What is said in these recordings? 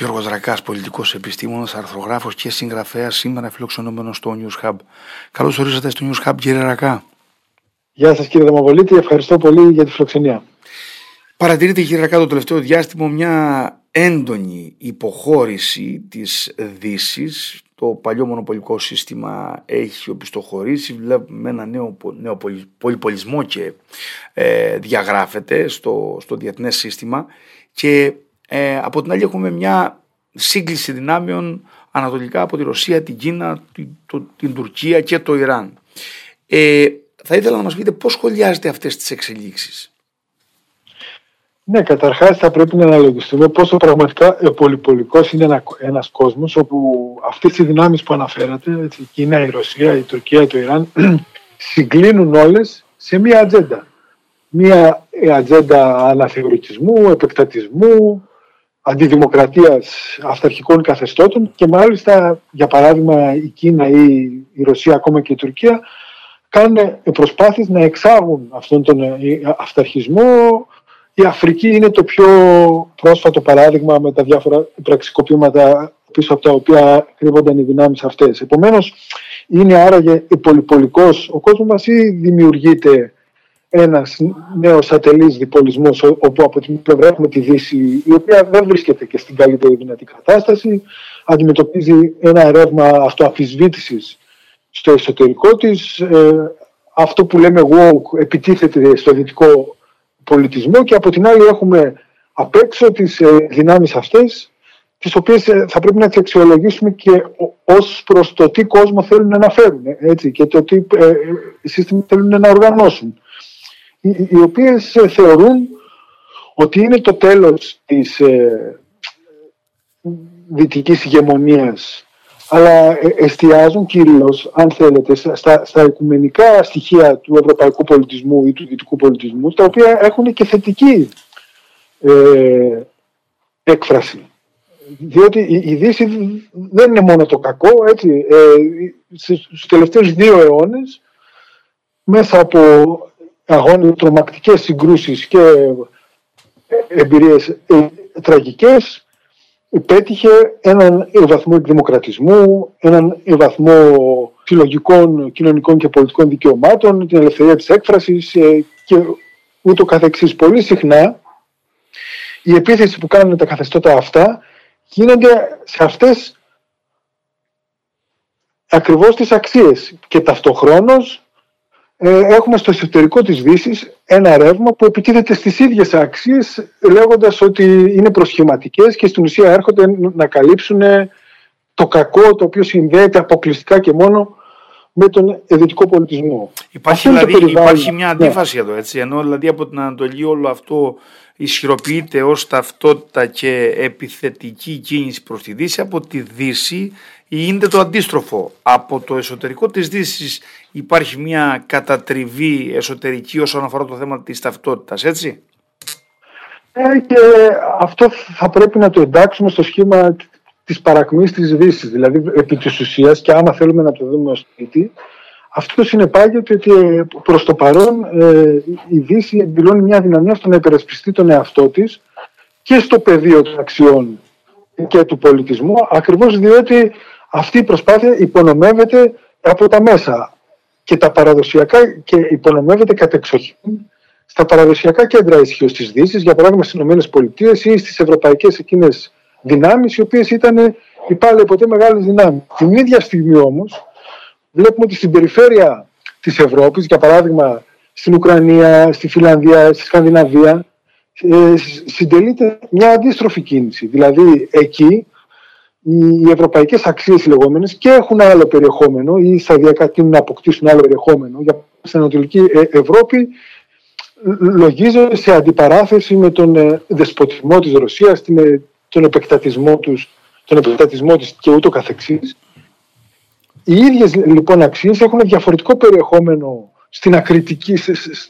Γιώργος Δρακάς, πολιτικός επιστήμονας, αρθρογράφος και συγγραφέας, σήμερα φιλοξενούμενος στο News Hub. Καλώς ορίσατε στο News Hub, κύριε Ρακά. Γεια σας κύριε Δαμαβολίτη, ευχαριστώ πολύ για τη φιλοξενία. Παρατηρείται κύριε Ρακά το τελευταίο διάστημα μια έντονη υποχώρηση της δύσης. Το παλιό μονοπολικό σύστημα έχει οπισθοχωρήσει, βλέπουμε ένα νέο, νέο πολυπολισμό και ε, διαγράφεται στο, στο διεθνές σύστημα και ε, από την άλλη έχουμε μια σύγκληση δυνάμεων ανατολικά από τη Ρωσία, την Κίνα, την, την Τουρκία και το Ιράν. Ε, θα ήθελα να μας πείτε πώς σχολιάζετε αυτές τις εξελίξεις. Ναι, καταρχάς θα πρέπει να αναλογιστούμε πόσο πραγματικά πολυπολικός είναι ένα, ένας κόσμος όπου αυτές οι δυνάμεις που αναφέρατε, έτσι, η Κίνα, η Ρωσία, η Τουρκία, το Ιράν, συγκλίνουν όλες σε μία ατζέντα. Μία ατζέντα αναθεωρητισμού, επεκτατισμού, αντιδημοκρατίας αυταρχικών καθεστώτων και μάλιστα για παράδειγμα η Κίνα ή η Ρωσία ακόμα και η Τουρκία κάνουν προσπάθειες να εξάγουν αυτόν τον ε, αυταρχισμό. Η Αφρική είναι το πιο πρόσφατο παράδειγμα με τα διάφορα πραξικοπήματα πίσω από τα οποία κρύβονταν οι δυνάμεις αυτές. Επομένως, είναι άραγε πολυπολικός ο κόσμος μας ή δημιουργείται ένας νέος ατελής διπολισμός όπου από την πλευρά έχουμε τη Δύση η οποία δεν βρίσκεται και στην καλύτερη δυνατή κατάσταση αντιμετωπίζει ένα ρεύμα αυτοαφισβήτησης στο εσωτερικό της. Ε, αυτό που λέμε woke επιτίθεται στο δυτικό πολιτισμό και από την άλλη έχουμε απ' έξω τις ε, δυνάμεις αυτές τις οποίες ε, θα πρέπει να τις αξιολογήσουμε και ως προς το τι κόσμο θέλουν να φέρουν έτσι, και το τι ε, σύστημα θέλουν να οργανώσουν οι οποίες ε, θεωρούν ότι είναι το τέλος της ε, δυτικής ηγεμονίας αλλά ε, εστιάζουν κυρίως, αν θέλετε, στα, στα οικουμενικά στοιχεία του ευρωπαϊκού πολιτισμού ή του δυτικού πολιτισμού, τα οποία έχουν και θετική ε, έκφραση. Διότι η, η Δύση δεν είναι μόνο το κακό, έτσι. Ε, στους τελευταίους δύο αιώνες, μέσα από αγώνες, τρομακτικές συγκρούσεις και εμπειρίες ε, τραγικές πέτυχε έναν βαθμό εκδημοκρατισμού, έναν βαθμό συλλογικών, κοινωνικών και πολιτικών δικαιωμάτων, την ελευθερία της έκφρασης ε, και ούτω καθεξής. Πολύ συχνά η επίθεση που κάνουν τα καθεστώτα αυτά γίνονται σε αυτές ακριβώς τις αξίες και ταυτοχρόνως ε, έχουμε στο εσωτερικό της Δύσης ένα ρεύμα που επιτίθεται στις ίδιες αξίες λέγοντας ότι είναι προσχηματικές και στην ουσία έρχονται να καλύψουν το κακό το οποίο συνδέεται αποκλειστικά και μόνο με τον δυτικό πολιτισμό. Υπάρχει, δηλαδή, υπάρχει μια ναι. αντίφαση εδώ, έτσι, ενώ δηλαδή από την Ανατολή όλο αυτό ισχυροποιείται ως ταυτότητα και επιθετική κίνηση προς τη Δύση, από τη Δύση είναι το αντίστροφο. Από το εσωτερικό της Δύσης υπάρχει μια κατατριβή εσωτερική όσον αφορά το θέμα της ταυτότητας, έτσι; Ε, και αυτό θα πρέπει να το εντάξουμε στο σχήμα της παρακμής της Δύσης. Δηλαδή, επί της ουσίας, και άμα θέλουμε να το δούμε ως σπίτι, αυτό συνεπάγεται ότι προς το παρόν ε, η Δύση εκδηλώνει μια δυναμία στο να υπερασπιστεί τον εαυτό της και στο πεδίο των αξιών και του πολιτισμού, ακριβώς διότι αυτή η προσπάθεια υπονομεύεται από τα μέσα και τα παραδοσιακά και υπονομεύεται κατεξοχήν στα παραδοσιακά κέντρα ισχύως της Δύσης, για παράδειγμα στις ΗΠΑ ή στις ευρωπαϊκές εκείνες δυνάμεις, οι οποίες ήταν οι πάλι ποτέ μεγάλες δυνάμεις. Την ίδια στιγμή όμως, βλέπουμε ότι στην περιφέρεια της Ευρώπης, για παράδειγμα στην Ουκρανία, στη Φιλανδία, στη Σκανδιναβία, ε, συντελείται μια αντίστροφη κίνηση. Δηλαδή εκεί οι ευρωπαϊκές αξίες λεγόμενες και έχουν άλλο περιεχόμενο ή σταδιακά τείνουν να αποκτήσουν άλλο περιεχόμενο. Για στην Ανατολική ε, Ευρώπη λογίζονται σε αντιπαράθεση με τον ε, δεσποτισμό της Ρωσίας, ε, τον επεκτατισμό, τους, τον επεκτατισμό της και ούτω καθεξής. Οι ίδιες λοιπόν αξίες έχουν διαφορετικό περιεχόμενο στην ακριτική,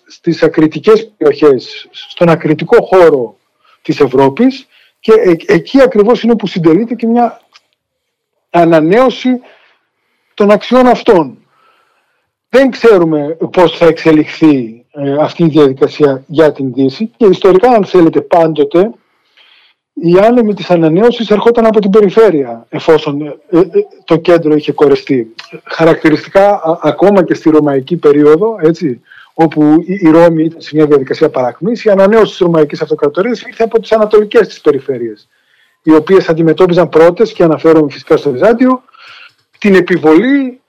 στις ακριτικές περιοχές, στον ακριτικό χώρο της Ευρώπης και εκεί ακριβώς είναι που συντελείται και μια ανανέωση των αξιών αυτών. Δεν ξέρουμε πώς θα εξελιχθεί ε, αυτή η διαδικασία για την Δύση και ιστορικά αν θέλετε πάντοτε οι άνεμοι της ανανέωσης ερχόταν από την περιφέρεια εφόσον ε, ε, το κέντρο είχε κορεστεί. Χαρακτηριστικά ακόμα και στη ρωμαϊκή περίοδο, έτσι, όπου η Ρώμη ήταν σε μια διαδικασία παρακμής, η ανανέωση της ρωμαϊκής αυτοκρατορίας ήρθε από τις ανατολικές της περιφέρειες, οι οποίες αντιμετώπιζαν πρώτες, και αναφέρομαι φυσικά στο Βυζάντιο, την επιβολή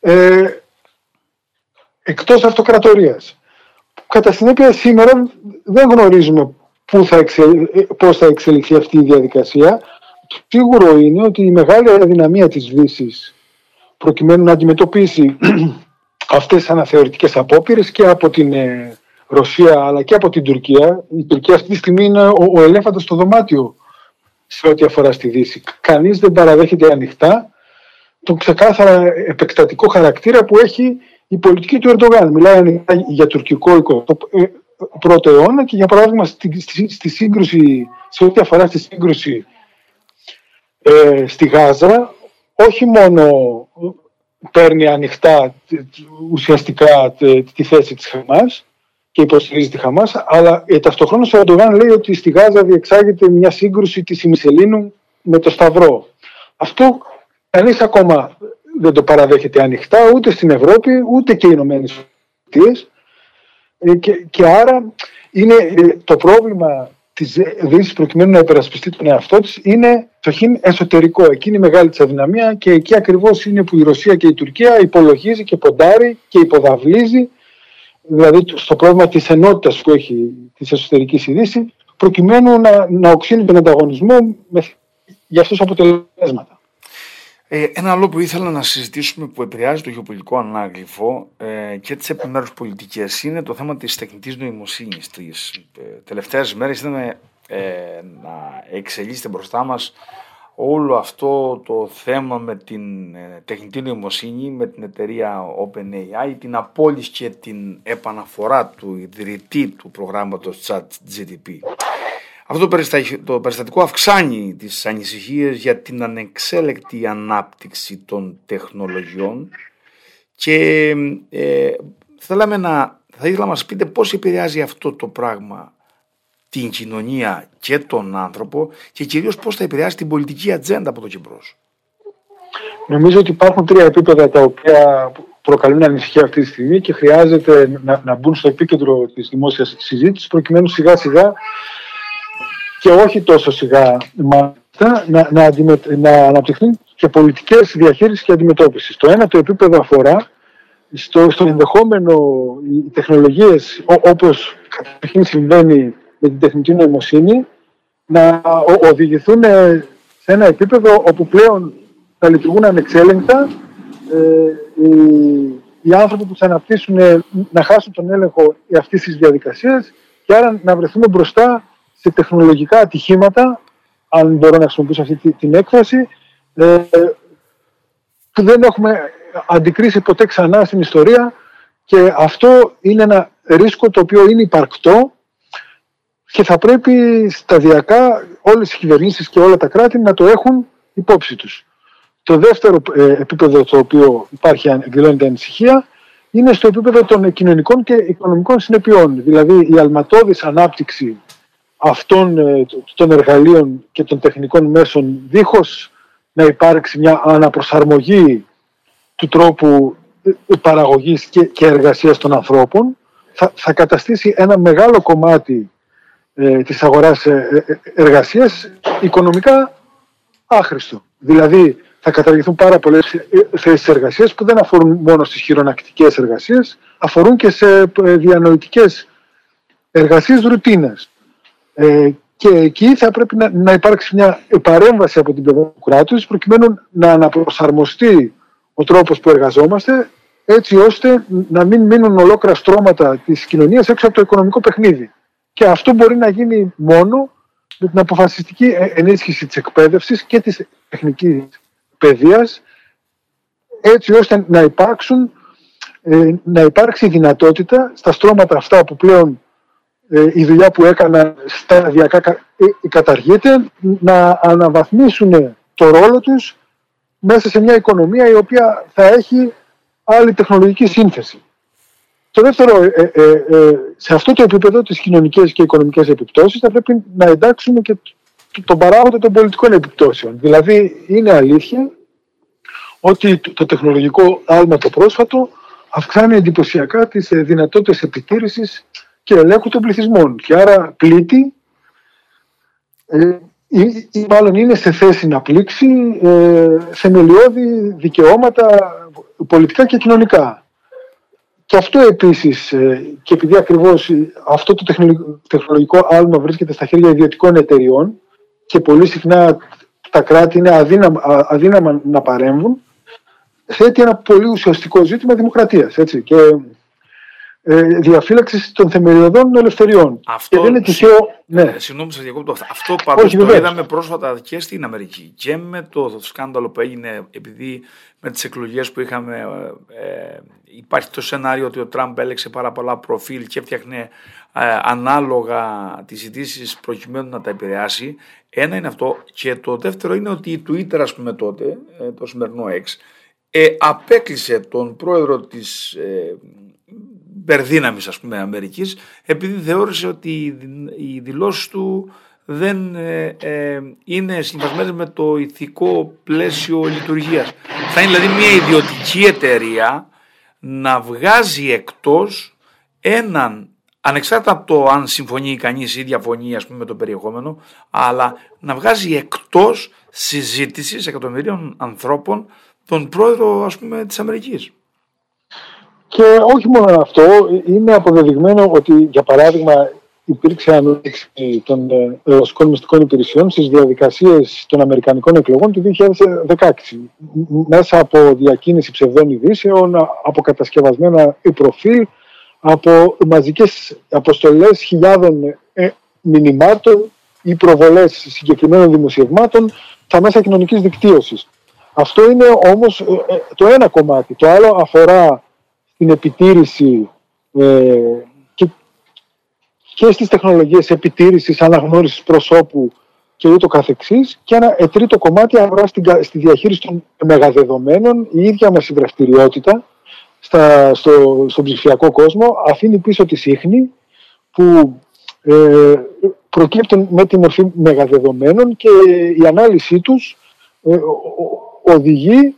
ε, εκτός αυτοκρατορίας. Κατά συνέπεια σήμερα δεν γνωρίζουμε πού θα πώς θα εξελιχθεί αυτή η διαδικασία. Το σίγουρο είναι ότι η μεγάλη αδυναμία της Δύσης προκειμένου να αντιμετωπίσει αυτές τις αναθεωρητικές απόπειρες και από την ε, Ρωσία αλλά και από την Τουρκία. Η Τουρκία αυτή τη στιγμή είναι ο, ο ελέφαντας στο δωμάτιο σε ό,τι αφορά στη Δύση. Κανείς δεν παραδέχεται ανοιχτά τον ξεκάθαρα επεκτατικό χαρακτήρα που έχει η πολιτική του Ερντογάν. Μιλάει για τουρκικό πρώτο αιώνα και για παράδειγμα στη, στη, σύγκρουση, σε ό,τι αφορά στη σύγκρουση ε, στη Γάζα, όχι μόνο παίρνει ανοιχτά ουσιαστικά τη θέση της Χαμάς και υποστηρίζει τη Χαμάς, αλλά ε, ταυτοχρόνως ο Ερντογάν λέει ότι στη Γάζα διεξάγεται μια σύγκρουση της Ημισελήνου με το Σταυρό. Αυτό κανείς ακόμα δεν το παραδέχεται ανοιχτά ούτε στην Ευρώπη ούτε και οι Ηνωμένες Πολιτείες. Ε, και, και άρα είναι ε, το πρόβλημα της Δύση προκειμένου να υπερασπιστεί τον εαυτό της είναι το χιν εσωτερικό. Εκείνη η μεγάλη της αδυναμία και εκεί ακριβώς είναι που η Ρωσία και η Τουρκία υπολογίζει και ποντάρει και υποδαβλίζει δηλαδή στο πρόβλημα της ενότητας που έχει της εσωτερικής η Δύση προκειμένου να, να οξύνει τον ανταγωνισμό με, για αυτούς αποτελέσματα. Ε, ένα άλλο που ήθελα να συζητήσουμε που επηρεάζει το γεωπολιτικό ανάγλυφο ε, και τις επιμέρους πολιτικές είναι το θέμα της τεχνητής νοημοσύνης. Τις ε, τελευταίες μέρες είδαμε ε, να εξελίσσεται μπροστά μας όλο αυτό το θέμα με την ε, τεχνητή νοημοσύνη, με την εταιρεία OpenAI, την απόλυση και την επαναφορά του ιδρυτή του προγράμματος ChatGPT. Αυτό το περιστατικό αυξάνει τις ανησυχίες για την ανεξέλεκτη ανάπτυξη των τεχνολογιών και ε, θέλαμε να, θα ήθελα να μας πείτε πώς επηρεάζει αυτό το πράγμα την κοινωνία και τον άνθρωπο και κυρίως πώς θα επηρεάσει την πολιτική ατζέντα από το και Νομίζω ότι υπάρχουν τρία επίπεδα τα οποία προκαλούν ανησυχία αυτή τη στιγμή και χρειάζεται να, να μπουν στο επίκεντρο της δημόσιας συζήτησης προκειμένου σιγά σιγά και όχι τόσο σιγά μάλιστα να, να, να αναπτυχθούν και πολιτικές διαχείρισης και αντιμετώπισης. Το ένα το επίπεδο αφορά στο, στο ενδεχόμενο οι τεχνολογίες όπως καταρχήν συμβαίνει με την τεχνητή νοημοσύνη να οδηγηθούν σε ένα επίπεδο όπου πλέον θα λειτουργούν ανεξέλεγκτα ε, οι, οι άνθρωποι που θα αναπτύσσουν να χάσουν τον έλεγχο αυτής της διαδικασίας και άρα να βρεθούμε μπροστά σε τεχνολογικά ατυχήματα, αν μπορώ να χρησιμοποιήσω αυτή την έκφραση, ε, που δεν έχουμε αντικρίσει ποτέ ξανά στην ιστορία και αυτό είναι ένα ρίσκο το οποίο είναι υπαρκτό και θα πρέπει σταδιακά όλες οι κυβερνήσεις και όλα τα κράτη να το έχουν υπόψη τους. Το δεύτερο ε, επίπεδο στο οποίο υπάρχει εκδηλώνεται ανησυχία είναι στο επίπεδο των κοινωνικών και οικονομικών συνεπειών. Δηλαδή η αλματώδης ανάπτυξη αυτών ε, των εργαλείων και των τεχνικών μέσων δίχως να υπάρξει μια αναπροσαρμογή του τρόπου ε, παραγωγής και, και εργασίας των ανθρώπων θα, θα καταστήσει ένα μεγάλο κομμάτι ε, της αγοράς ε, εργασίας οικονομικά άχρηστο. Δηλαδή θα καταργηθούν πάρα πολλές θέσεις εργασίας που δεν αφορούν μόνο στις χειρονακτικές εργασίες, αφορούν και σε διανοητικές εργασίες ρουτίνας. Ε, και εκεί θα πρέπει να, να υπάρξει μια παρέμβαση από την πλευρά του κράτους, προκειμένου να αναπροσαρμοστεί ο τρόπος που εργαζόμαστε, έτσι ώστε να μην μείνουν ολόκληρα στρώματα της κοινωνίας έξω από το οικονομικό παιχνίδι. Και αυτό μπορεί να γίνει μόνο με την αποφασιστική ε, ενίσχυση της εκπαίδευσης και της τεχνικής παιδείας, έτσι ώστε να υπάρξουν ε, να υπάρξει δυνατότητα στα στρώματα αυτά που πλέον ε, η δουλειά που έκανα σταδιακά ε, καταργείται, να αναβαθμίσουν το ρόλο τους μέσα σε μια οικονομία η οποία θα έχει άλλη τεχνολογική σύνθεση. Το δεύτερο, ε, σε αυτό το επίπεδο τις κοινωνικές και οικονομικές επιπτώσεις θα πρέπει να εντάξουμε και τον παράγοντα των πολιτικών επιπτώσεων. Δηλαδή είναι αλήθεια ότι το τεχνολογικό άλμα το πρόσφατο αυξάνει εντυπωσιακά τις ε, δυνατότητες επιτήρησης και ελέγχου των πληθυσμών και άρα πλήττει ε, ή, ή μάλλον είναι σε θέση να πλήξει ε, θεμελιώδη δικαιώματα πολιτικά και κοινωνικά. Και αυτό επίσης, ε, και επειδή ακριβώς αυτό το τεχνολογικό άλμα βρίσκεται στα χέρια ιδιωτικών εταιριών και πολύ συχνά τα κράτη είναι αδύναμα, αδύναμα να παρέμβουν, θέτει ένα πολύ ουσιαστικό ζήτημα δημοκρατίας. Έτσι. Και ε, διαφύλαξης των θεμελιωδών ελευθεριών. Αυτό, και δεν είναι τυχαίο. Ναι. Ε, συγγνώμη, σα διακόπτω. Αυτό πάντως το είδαμε πρόσφατα και στην Αμερική και με το σκάνδαλο που έγινε επειδή με τις εκλογές που είχαμε. Ε, υπάρχει το σενάριο ότι ο Τραμπ έλεξε πάρα πολλά προφίλ και έφτιαχνε ε, ανάλογα τις ειδήσεις προκειμένου να τα επηρεάσει. Ένα είναι αυτό. Και το δεύτερο είναι ότι η Twitter, ας πούμε τότε, ε, το σημερινό X, ε, απέκλεισε τον πρόεδρο της ε, υπερδύναμης ας πούμε Αμερικής επειδή θεώρησε ότι οι δηλώσεις του δεν ε, ε, είναι συμβασμένες με το ηθικό πλαίσιο λειτουργίας. Θα είναι δηλαδή μια ιδιωτική εταιρεία να βγάζει εκτός έναν ανεξάρτητα από το αν συμφωνεί κανείς ή διαφωνεί ας πούμε, με το περιεχόμενο, αλλά να βγάζει εκτός συζήτησης εκατομμυρίων ανθρώπων τον πρόεδρο ας πούμε της Αμερικής. Και όχι μόνο αυτό, είναι αποδεδειγμένο ότι, για παράδειγμα, υπήρξε ανάπτυξη των ε, ρωσικών μυστικών υπηρεσιών στις διαδικασίες των Αμερικανικών εκλογών του 2016 μέσα από διακίνηση ψευδών ειδήσεων, από κατασκευασμένα προφίλ, από μαζικές αποστολές χιλιάδων ε, μηνυμάτων ή προβολές συγκεκριμένων δημοσιευμάτων στα μέσα κοινωνικής δικτύωσης. Αυτό είναι όμως ε, το ένα κομμάτι. Το άλλο αφορά την επιτήρηση ε, και, και στις τεχνολογίες επιτήρησης, αναγνώρισης προσώπου και ούτω καθεξής. Και ένα τρίτο κομμάτι αφορά στη διαχείριση των μεγαδεδομένων η ίδια μας η δραστηριότητα στα, στο, στον ψηφιακό κόσμο αφήνει πίσω τη σύχνη που ε, προκύπτουν με τη μορφή μεγαδεδομένων και η ανάλυση τους ε, οδηγεί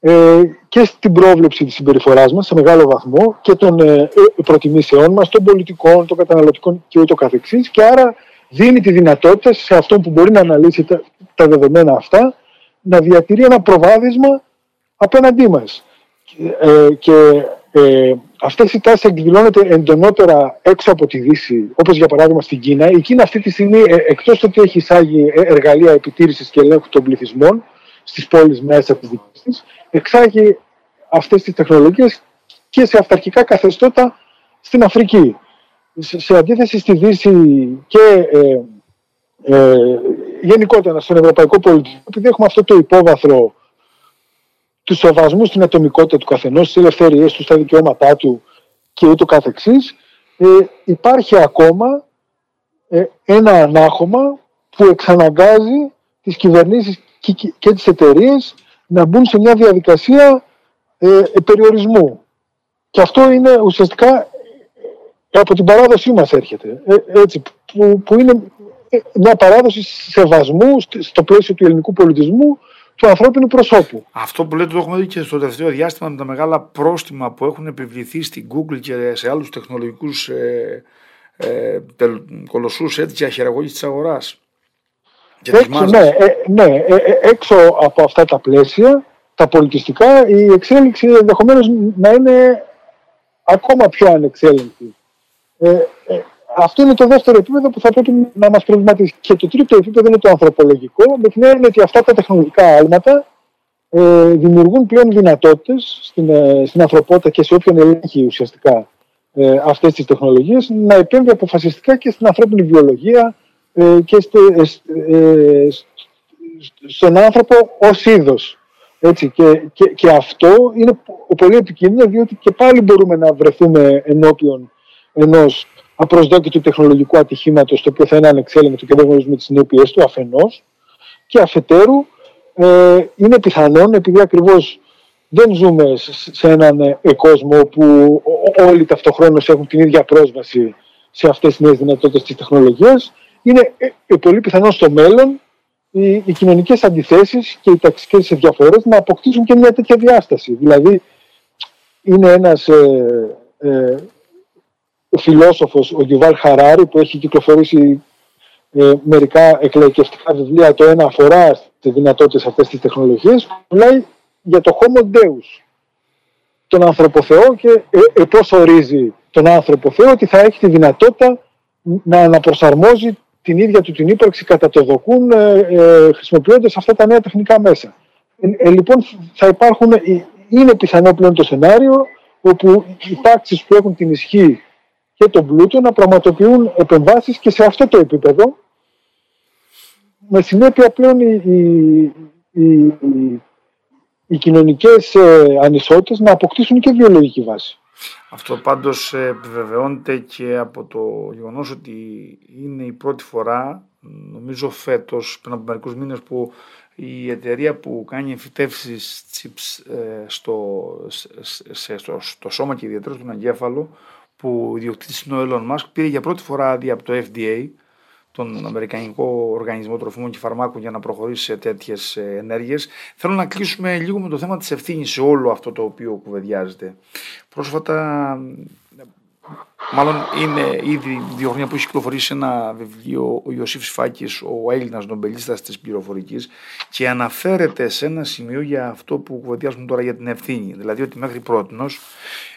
ε, και στην πρόβλεψη της συμπεριφοράς μας σε μεγάλο βαθμό και των ε, ε, προτιμήσεών μας, των πολιτικών, των καταναλωτικών και ούτω καθεξής και άρα δίνει τη δυνατότητα σε αυτόν που μπορεί να αναλύσει τα, τα δεδομένα αυτά να διατηρεί ένα προβάδισμα απέναντί μας. Ε, και ε, αυτές οι τάσεις εκδηλώνονται εντονότερα έξω από τη Δύση, όπως για παράδειγμα στην Κίνα. Η Κίνα αυτή τη στιγμή, ε, εκτός ότι έχει εισάγει εργαλεία επιτήρησης και ελέγχου των πληθυσμών στις πόλεις μέσα της δικής της, εξάγει αυτές τις τεχνολογίες και σε αυταρχικά καθεστώτα στην Αφρική. Σε, αντίθεση στη Δύση και ε, ε, γενικότερα στον ευρωπαϊκό πολιτισμό, επειδή έχουμε αυτό το υπόβαθρο του σεβασμού στην ατομικότητα του καθενός, στις ελευθερίες του, στα δικαιώματά του και ούτω καθεξής, ε, υπάρχει ακόμα ε, ένα ανάχωμα που εξαναγκάζει τις κυβερνήσεις και, και, και τις εταιρείες να μπουν σε μια διαδικασία ε, περιορισμού. Και αυτό είναι ουσιαστικά ε, από την παράδοσή μας έρχεται. Ε, έτσι, που, που είναι ε, μια παράδοση σεβασμού στο πλαίσιο του ελληνικού πολιτισμού του ανθρώπινου προσώπου. Αυτό που λέτε το έχουμε δει και στο τελευταίο διάστημα με τα μεγάλα πρόστιμα που έχουν επιβληθεί στην Google και σε άλλους τεχνολογικούς ε, ε, κολοσσούς έτσι, για χειραγώγηση της αγοράς. Έξω, ναι, ε, ναι ε, ε, έξω από αυτά τα πλαίσια, τα πολιτιστικά, η εξέλιξη ενδεχομένως να είναι ακόμα πιο ανεξέλεγκτη. Ε, αυτό είναι το δεύτερο επίπεδο που θα πρέπει να μας προβληματίσει. Και το τρίτο επίπεδο είναι το ανθρωπολογικό, με την έννοια ότι αυτά τα τεχνολογικά άλματα ε, δημιουργούν πλέον δυνατότητες στην, στην ανθρωπότητα και σε όποιον ελέγχει ουσιαστικά ε, αυτές τις τεχνολογίες να επέμβει αποφασιστικά και στην ανθρώπινη βιολογία, ε, και ε, στον άνθρωπο ως είδος. Έτσι, και, και, και αυτό είναι πολύ επικίνδυνο διότι και πάλι μπορούμε να βρεθούμε ενώπιον ενός απροσδόκητου τεχνολογικού ατυχήματος το οποίο θα είναι ανεξέλεγκτο και δεν γνωρίζουμε τις συνέπειες του αφενός και αφετέρου ε, είναι πιθανόν επειδή ακριβώς δεν ζούμε σε έναν ε, κόσμο που όλοι ταυτοχρόνως έχουν την ίδια πρόσβαση σε αυτές τις νέες δυνατότητες της τεχνολογίας είναι ε, πολύ πιθανό στο μέλλον οι, οι κοινωνικές αντιθέσεις και οι ταξικές διαφορέ να αποκτήσουν και μια τέτοια διάσταση. Δηλαδή, είναι ένας ε, ε, φιλόσοφος, ο Γιουβάλ Χαράρη, που έχει κυκλοφορήσει ε, μερικά εκλαϊκευτικά βιβλία, το ένα αφορά τις δυνατότητες αυτές της τεχνολογίας, μιλάει για το Homo Deus, τον ανθρωποθεό και ε, ε, πώς ορίζει τον άνθρωπο Θεό ότι θα έχει τη δυνατότητα να αναπροσαρμόζει την ίδια του την ύπαρξη κατά το δοκούν ε, ε, χρησιμοποιώντας αυτά τα νέα τεχνικά μέσα. Ε, ε λοιπόν θα υπάρχουν, είναι πιθανό πλέον το σενάριο όπου οι τάξεις που έχουν την ισχύ και τον πλούτο να πραγματοποιούν επεμβάσεις και σε αυτό το επίπεδο με συνέπεια πλέον οι, οι, οι, οι κοινωνικές ανισότητες να αποκτήσουν και βιολογική βάση. Αυτό πάντως επιβεβαιώνεται και από το γεγονός ότι είναι η πρώτη φορά, νομίζω φέτος, πριν από μερικούς μήνες, που η εταιρεία που κάνει εμφυτεύσεις chips ε, στο, στο, στο, σώμα και ιδιαίτερα στον εγκέφαλο, που ιδιοκτήτης είναι ο Elon Musk, πήρε για πρώτη φορά άδεια από το FDA, τον Αμερικανικό Οργανισμό Τροφίμων και Φαρμάκων για να προχωρήσει σε τέτοιες ενέργειες. Θέλω να κλείσουμε λίγο με το θέμα της ευθύνης σε όλο αυτό το οποίο κουβεντιάζεται. Πρόσφατα, μάλλον είναι ήδη δύο χρόνια που έχει κυκλοφορήσει ένα βιβλίο ο Ιωσήφ Σφάκης, ο Έλληνας νομπελίστας της πληροφορικής, και αναφέρεται σε ένα σημείο για αυτό που κουβεντιάζουμε τώρα για την ευθύνη. Δηλαδή ότι μέχρι πρώτη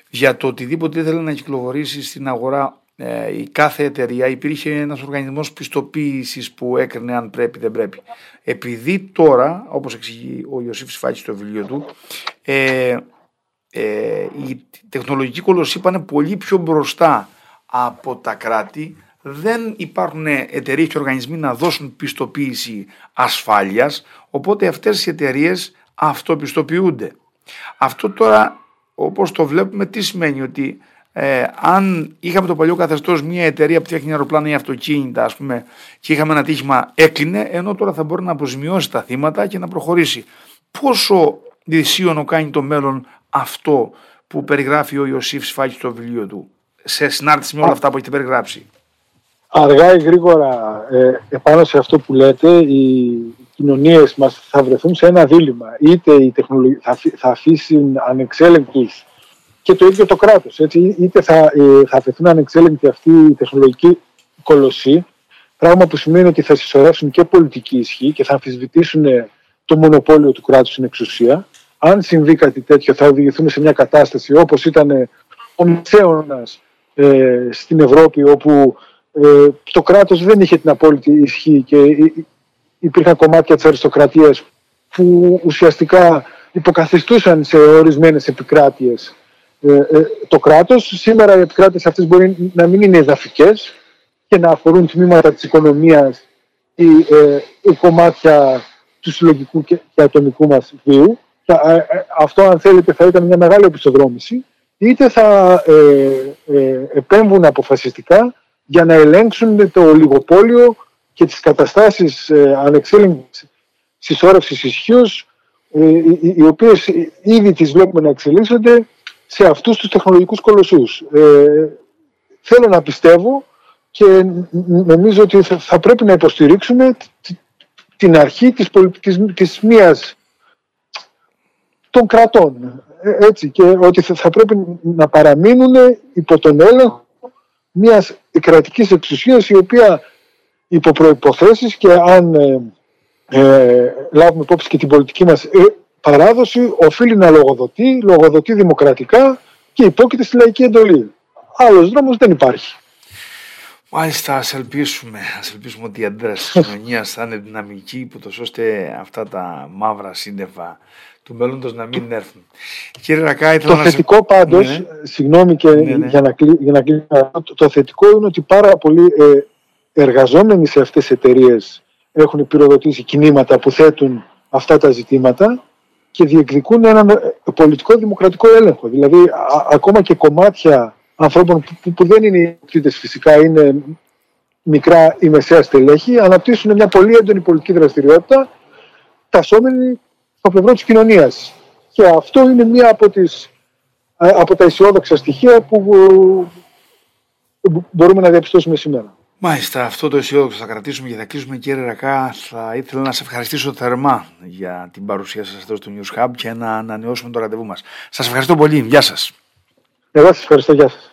για το οτιδήποτε ήθελε να κυκλοφορήσει στην αγορά ε, η κάθε εταιρεία υπήρχε ένας οργανισμός πιστοποίησης που έκρινε αν πρέπει δεν πρέπει. Επειδή τώρα, όπως εξηγεί ο Ιωσήφ Σφάκης στο βιβλίο του, ε, ε, η τεχνολογική κολοσσοί πάνε πολύ πιο μπροστά από τα κράτη, δεν υπάρχουν εταιρείες και οργανισμοί να δώσουν πιστοποίηση ασφάλειας, οπότε αυτές οι εταιρείες αυτοπιστοποιούνται. Αυτό τώρα, όπως το βλέπουμε, τι σημαίνει; Ότι ε, αν είχαμε το παλιό καθεστώς μια εταιρεία που φτιάχνει αεροπλάνα ή αυτοκίνητα, ας πούμε, και είχαμε ένα τύχημα, έκλεινε, ενώ τώρα θα μπορεί να αποζημιώσει τα θύματα και να προχωρήσει. Πόσο δυσίωνο κάνει το μέλλον αυτό που περιγράφει ο Ιωσήφ Σφάκης στο βιβλίο του, σε συνάρτηση με όλα αυτά που έχετε περιγράψει; Αργά ή γρήγορα, ε, επάνω σε αυτό που λέτε, οι κοινωνίες μας θα βρεθούν σε ένα δίλημα. Είτε η τεχνολογία θα, θα αφήσουν ανεξέλεγκτους και το ίδιο το κράτος. Είτε θα, ε, θα αφαιθούν ανεξέλεγκτη αυτή η τεχνολογική κολοσσή, πράγμα που σημαίνει ότι θα συσσωρεύσουν και πολιτική ισχύ και θα αμφισβητήσουν ε, το μονοπόλιο του κράτους στην εξουσία. Αν συμβεί κάτι τέτοιο, θα οδηγηθούν σε μια κατάσταση όπως ήταν ε, ο Μεσαίωνα ε, στην Ευρώπη, όπου ε, το κράτος δεν είχε την απόλυτη ισχύ και υπήρχαν κομμάτια της αριστοκρατίας που ουσιαστικά υποκαθιστούσαν σε ορισμένες επικράτειες ε, ε, το κράτος. Σήμερα οι επικράτειες αυτές μπορεί να μην είναι εδαφικές και να αφορούν τμήματα της οικονομίας ή, ε, κομμάτια του συλλογικού και, ατομικού μας βίου. αυτό αν θέλετε θα ήταν μια μεγάλη οπισθοδρόμηση είτε θα επέμβουν αποφασιστικά για να ελέγξουν το λιγοπόλιο και τις καταστάσεις ε, ανεξέλεγκτης συσσόρευσης ισχύως, οι οποίες ήδη τις βλέπουμε να εξελίσσονται σε αυτούς τους τεχνολογικούς κολοσσούς. Ε, θέλω να πιστεύω και νομίζω ότι θα πρέπει να υποστηρίξουμε την αρχή της, πολιτικής, της μίας των κρατών. Ε, έτσι, και ότι θα πρέπει να παραμείνουν υπό τον έλεγχο μιας κρατικής εξουσίας η οποία υπό προϋποθέσεις και αν ε, ε λάβουμε υπόψη και την πολιτική μας παράδοση οφείλει να λογοδοτεί, λογοδοτεί δημοκρατικά και υπόκειται στη λαϊκή εντολή. Άλλος δρόμος δεν υπάρχει. Μάλιστα, ας ελπίσουμε, ας ελπίσουμε ότι η αντίδραση της κοινωνίας θα είναι δυναμική, που τόσο ώστε αυτά τα μαύρα σύννεφα του μέλλοντος να μην έρθουν. Κύριε Ρακά, το να θετικό σε... πάντως, ναι, ναι. συγγνώμη και ναι, ναι. για να, για να κλείσω, το, θετικό είναι ότι πάρα πολλοί ε, εργαζόμενοι σε αυτές τις εταιρείες έχουν πυροδοτήσει κινήματα που θέτουν αυτά τα ζητήματα και διεκδικούν έναν ε, πολιτικό δημοκρατικό έλεγχο. Δηλαδή, ακόμα και κομμάτια ανθρώπων που, που δεν είναι ιδιοκτήτες φυσικά, είναι μικρά ή μεσαία στελέχη, αναπτύσσουν μια πολύ έντονη πολιτική δραστηριότητα, τασσόμενη στο πλευρό της κοινωνίας. Και αυτό είναι μία από, τις, από τα αισιόδοξα στοιχεία που μπορούμε να διαπιστώσουμε σήμερα. Μάλιστα, αυτό το αισιόδοξο θα κρατήσουμε και θα κλείσουμε κύριε Ρακά. Θα ήθελα να σε ευχαριστήσω θερμά για την παρουσία σας εδώ στο News Hub και να ανανεώσουμε το ραντεβού μας. Σας ευχαριστώ πολύ. Γεια σας. Εγώ σας ευχαριστώ. Γεια σας.